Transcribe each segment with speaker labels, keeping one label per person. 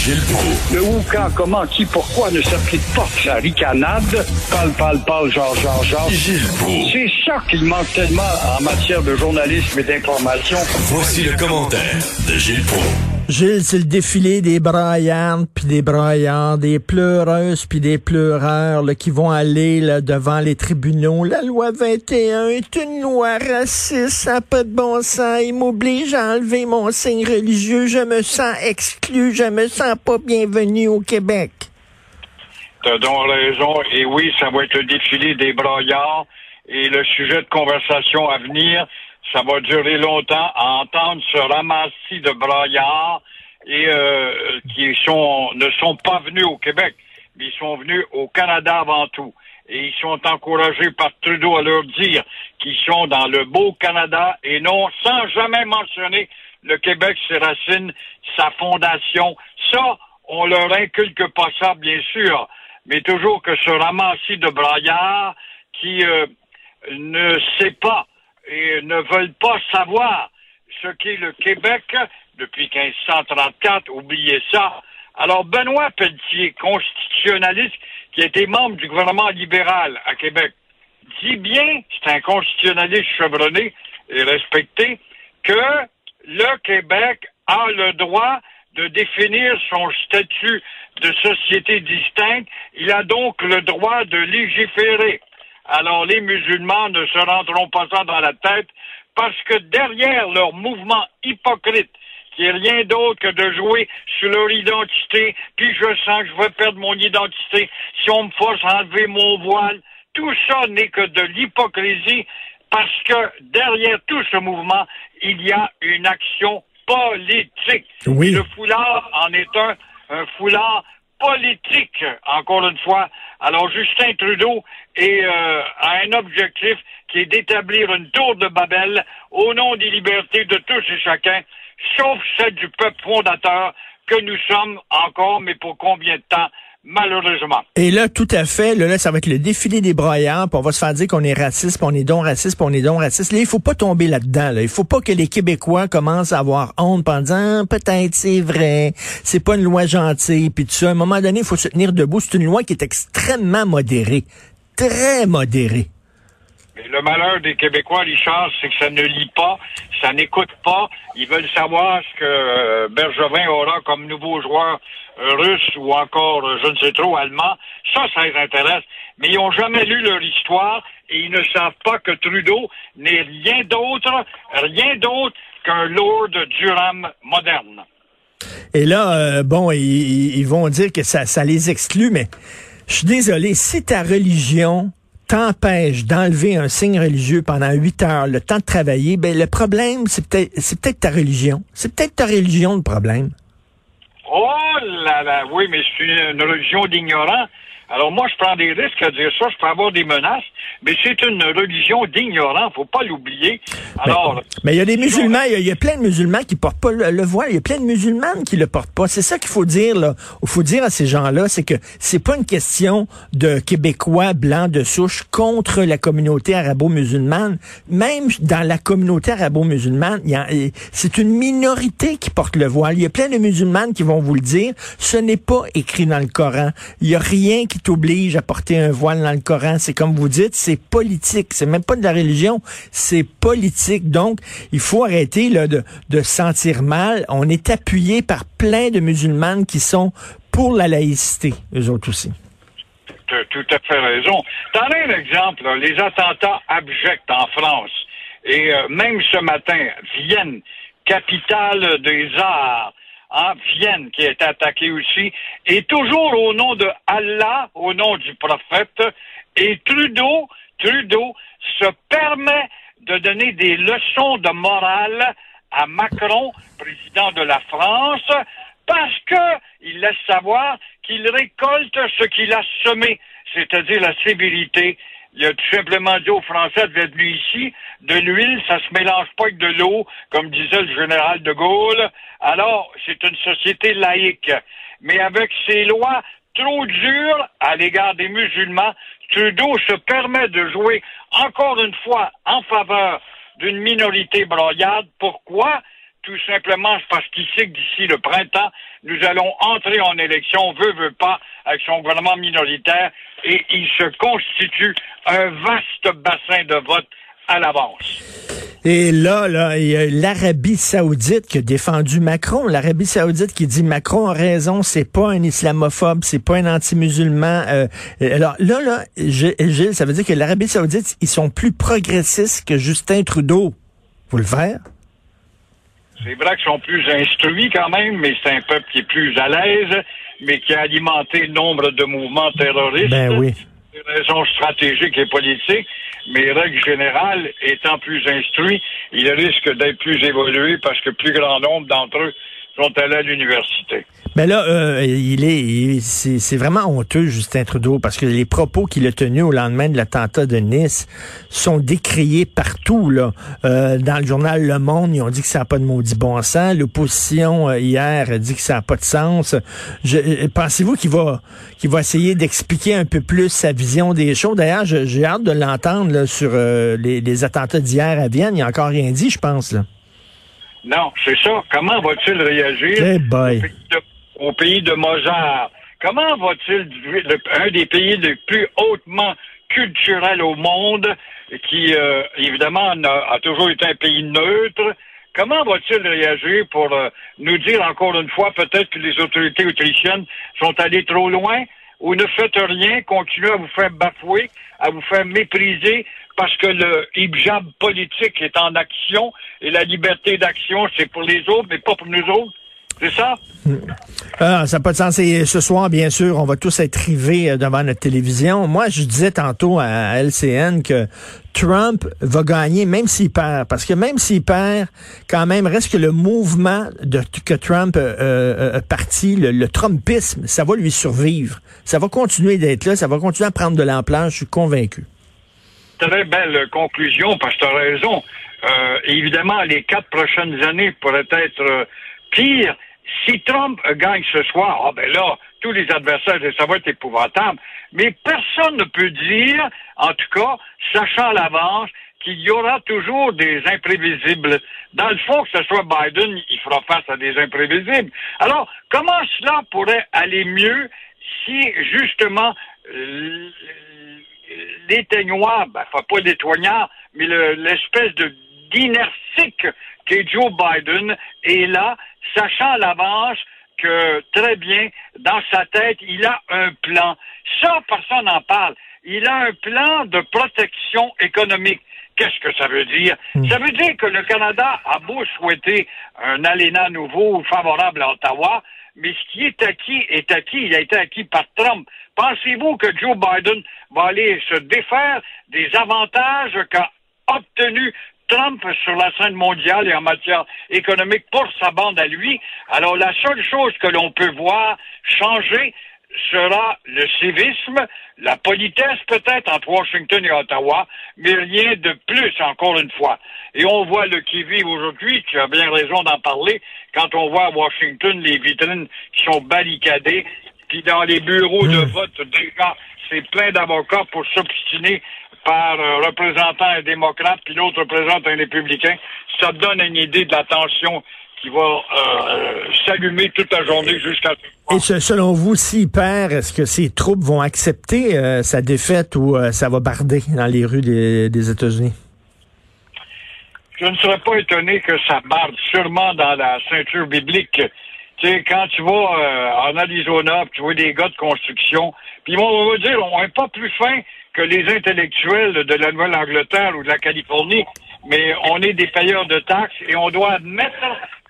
Speaker 1: Gilles Proulx.
Speaker 2: Le où, quand, comment, qui, pourquoi ne s'applique pas sa ricanade? Parle, parle, parle, genre, genre, genre.
Speaker 1: Gilles Proulx.
Speaker 2: C'est ça qu'il manque tellement en matière de journalisme et d'information.
Speaker 1: Voici le commentaire de Gilles Proulx.
Speaker 3: Gilles, c'est le défilé des braillantes, puis des braillards, des pleureuses, puis des pleureurs là, qui vont aller là, devant les tribunaux. La loi 21 est une loi raciste, ça n'a pas de bon sens. Il m'oblige à enlever mon signe religieux. Je me sens exclu, je me sens pas bienvenu au Québec.
Speaker 2: T'as donc raison. Et oui, ça va être le défilé des braillards. Et le sujet de conversation à venir, ça va durer longtemps à entendre ce ramassis de braillards et euh, qui sont ne sont pas venus au Québec, mais ils sont venus au Canada avant tout. Et ils sont encouragés par Trudeau à leur dire qu'ils sont dans le beau Canada et non sans jamais mentionner le Québec, ses racines, sa fondation. Ça, on leur inculque pas ça, bien sûr, mais toujours que ce ramassis de braillards qui euh, ne sait pas et ne veulent pas savoir ce qu'est le Québec depuis 1534. Oubliez ça. Alors, Benoît Pelletier, constitutionnaliste qui a été membre du gouvernement libéral à Québec, dit bien, c'est un constitutionnaliste chevronné et respecté, que le Québec a le droit de définir son statut de société distincte. Il a donc le droit de légiférer alors les musulmans ne se rendront pas ça dans la tête parce que derrière leur mouvement hypocrite, qui est rien d'autre que de jouer sur leur identité, puis je sens que je vais perdre mon identité si on me force à enlever mon voile, tout ça n'est que de l'hypocrisie parce que derrière tout ce mouvement, il y a une action politique.
Speaker 3: Oui.
Speaker 2: Le foulard en est un, un foulard politique, encore une fois. Alors, Justin Trudeau est, euh, a un objectif qui est d'établir une tour de Babel au nom des libertés de tous et chacun, sauf celle du peuple fondateur que nous sommes encore, mais pour combien de temps malheureusement.
Speaker 3: Et là, tout à fait, là, là, ça va être le défilé des broyards, puis on va se faire dire qu'on est raciste, puis on est donc raciste, puis on est donc raciste. Là, il faut pas tomber là-dedans. Là. Il faut pas que les Québécois commencent à avoir honte en disant ah, peut-être c'est vrai, c'est pas une loi gentille, puis tout ça. À un moment donné, il faut se tenir debout. C'est une loi qui est extrêmement modérée, très modérée.
Speaker 2: Mais le malheur des Québécois, Richard, c'est que ça ne lit pas, ça n'écoute pas. Ils veulent savoir ce que euh, Bergevin aura comme nouveau joueur euh, russe ou encore, euh, je ne sais trop, allemand. Ça, ça les intéresse. Mais ils n'ont jamais lu leur histoire et ils ne savent pas que Trudeau n'est rien d'autre, rien d'autre qu'un Lord Durham moderne.
Speaker 3: Et là, euh, bon, ils, ils vont dire que ça, ça les exclut, mais je suis désolé, si ta religion t'empêche d'enlever un signe religieux pendant huit heures, le temps de travailler, ben le problème, c'est peut-être peut-être ta religion. C'est peut-être ta religion le problème.
Speaker 2: Oh là, oui, mais c'est une, une religion d'ignorants. Alors moi, je prends des risques à dire ça, je peux avoir des menaces, mais c'est une religion d'ignorants, faut pas l'oublier. Alors,
Speaker 3: Mais il y a des musulmans, il y a, il y a plein de musulmans qui portent pas le, le voile, il y a plein de musulmanes qui le portent pas. C'est ça qu'il faut dire là. Il faut dire à ces gens-là, c'est que c'est pas une question de Québécois blancs de souche contre la communauté arabo-musulmane. Même dans la communauté arabo-musulmane, c'est une minorité qui porte le voile. Il y a plein de musulmanes qui vont vous le dire. Ce n'est pas écrit dans le Coran. Il y a rien qui t'oblige à porter un voile dans le Coran. C'est comme vous dites, c'est politique. C'est même pas de la religion, c'est politique. Donc, il faut arrêter là, de, de se sentir mal. On est appuyé par plein de musulmanes qui sont pour la laïcité, eux autres aussi.
Speaker 2: tu as tout à fait raison. T'en as un exemple, les attentats abjects en France. Et euh, même ce matin, Vienne, capitale des arts, hein, Vienne qui est attaquée aussi, et toujours au nom de Allah, au nom du prophète, et Trudeau, Trudeau se permet de donner des leçons de morale à Macron, président de la France, parce que il laisse savoir qu'il récolte ce qu'il a semé, c'est-à-dire la sévérité. Il a tout simplement dit aux Français d'être venus ici, de l'huile, ça se mélange pas avec de l'eau, comme disait le général de Gaulle. Alors, c'est une société laïque. Mais avec ces lois trop dures à l'égard des musulmans, Trudeau se permet de jouer encore une fois en faveur d'une minorité broyade. Pourquoi? Tout simplement parce qu'il sait que d'ici le printemps, nous allons entrer en élection, veut, veut pas, avec son gouvernement minoritaire, et il se constitue un vaste bassin de vote à l'avance.
Speaker 3: Et là, là, il y a l'Arabie Saoudite qui a défendu Macron. L'Arabie Saoudite qui dit Macron a raison, c'est pas un islamophobe, c'est pas un anti-musulman. Euh, alors là, là, Gilles, ça veut dire que l'Arabie Saoudite, ils sont plus progressistes que Justin Trudeau. Vous le faire?
Speaker 2: C'est vrai qu'ils sont plus instruits quand même, mais c'est un peuple qui est plus à l'aise, mais qui a alimenté nombre de mouvements terroristes.
Speaker 3: Ben oui.
Speaker 2: Des raisons stratégiques et politiques, mais règle générale, étant plus instruits, ils risquent d'être plus évolués parce que plus grand nombre d'entre eux sont.
Speaker 3: Mais là, euh, il est, c'est vraiment honteux, Justin Trudeau, parce que les propos qu'il a tenus au lendemain de l'attentat de Nice sont décriés partout. Là, euh, dans le journal Le Monde, ils ont dit que ça n'a pas de maudit bon sens. L'opposition euh, hier dit que ça n'a pas de sens. Pensez-vous qu'il va, essayer d'expliquer un peu plus sa vision des choses? D'ailleurs, j'ai hâte de l'entendre sur les, les, attentats d'hier à Vienne. Il n'a encore rien dit, je pense. Là.
Speaker 2: Non, c'est ça. Comment va-t-il réagir
Speaker 3: hey boy
Speaker 2: au pays de Mozart? Comment va-t-il, un des pays les plus hautement culturels au monde, qui euh, évidemment a, toujours été un pays neutre, comment va-t-il réagir pour euh, nous dire encore une fois peut-être que les autorités autrichiennes sont allées trop loin ou ne faites rien, continuez à vous faire bafouer, à vous faire mépriser parce que le hijab politique est en action et la liberté d'action, c'est pour les autres, mais pas pour nous autres. C'est ça?
Speaker 3: Ah, ça n'a pas de sens. Et ce soir, bien sûr, on va tous être rivés euh, devant notre télévision. Moi, je disais tantôt à LCN que Trump va gagner même s'il perd. Parce que même s'il perd, quand même, reste que le mouvement de, que Trump euh, euh, a parti, le, Trumpisme, ça va lui survivre. Ça va continuer d'être là, ça va continuer à prendre de l'ampleur, je suis convaincu.
Speaker 2: Très belle conclusion, parce que tu as raison. évidemment, les quatre prochaines années pourraient être pires si Trump gagne ce soir, ah ben là, tous les adversaires, ça va être épouvantable. Mais personne ne peut dire, en tout cas, sachant à l'avance, qu'il y aura toujours des imprévisibles. Dans le fond, que ce soit Biden, il fera face à des imprévisibles. Alors, comment cela pourrait aller mieux si, justement, l'éteignoir, ben, enfin pas l'étoignard, mais l'espèce de d'inertique qu'est Joe Biden est là sachant à l'avance que très bien, dans sa tête, il a un plan. Ça, personne n'en parle. Il a un plan de protection économique. Qu'est-ce que ça veut dire? Hmm. Ça veut dire que le Canada a beau souhaiter un aléna nouveau favorable à Ottawa, mais ce qui est acquis est acquis. Il a été acquis par Trump. Pensez-vous que Joe Biden va aller se défaire des avantages qu'a obtenus Trump sur la scène mondiale et en matière économique pour sa bande à lui? Alors la seule chose que l'on peut voir changer sera le civisme, la politesse peut-être entre Washington et Ottawa, mais rien de plus, encore une fois. Et on voit le qui vit aujourd'hui, tu as bien raison d'en parler, quand on voit à Washington les vitrines qui sont barricadées, puis dans les bureaux de hmm. vote, déjà, c'est plein d'avocats pour s'obstiner par un représentant un démocrate, puis l'autre représente un républicain, ça donne une idée de la tension qui va euh, s'allumer toute la journée jusqu'à...
Speaker 3: Et selon vous, s'il perd, est-ce que ces troupes vont accepter euh, sa défaite ou euh, ça va barder dans les rues des, États-Unis?
Speaker 2: Je ne serais pas étonné que ça barde sûrement dans la ceinture biblique. Tu sais, quand tu vas en Arizona, tu vois des gars de construction, puis on va dire, on n'est pas plus fin que les intellectuels de la Nouvelle-Angleterre ou de la Californie, mais on est des payeurs de taxes et on doit admettre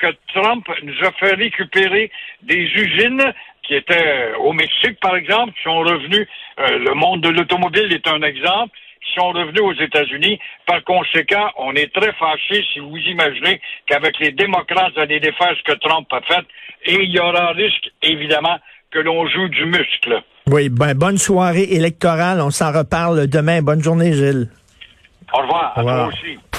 Speaker 2: que Trump nous a fait récupérer des usines qui étaient au Mexique, par exemple, qui sont revenues. Euh, le monde de l'automobile est un exemple. Qui sont revenus aux États-Unis. Par conséquent, on est très fâchés si vous imaginez qu'avec les démocrates, vous allez défaire ce que Trump a fait. Et il y aura risque, évidemment, que l'on joue du muscle.
Speaker 3: Oui, ben, bonne soirée électorale. On s'en reparle demain. Bonne journée, Gilles.
Speaker 2: Au revoir.
Speaker 3: Au revoir.
Speaker 2: À toi aussi.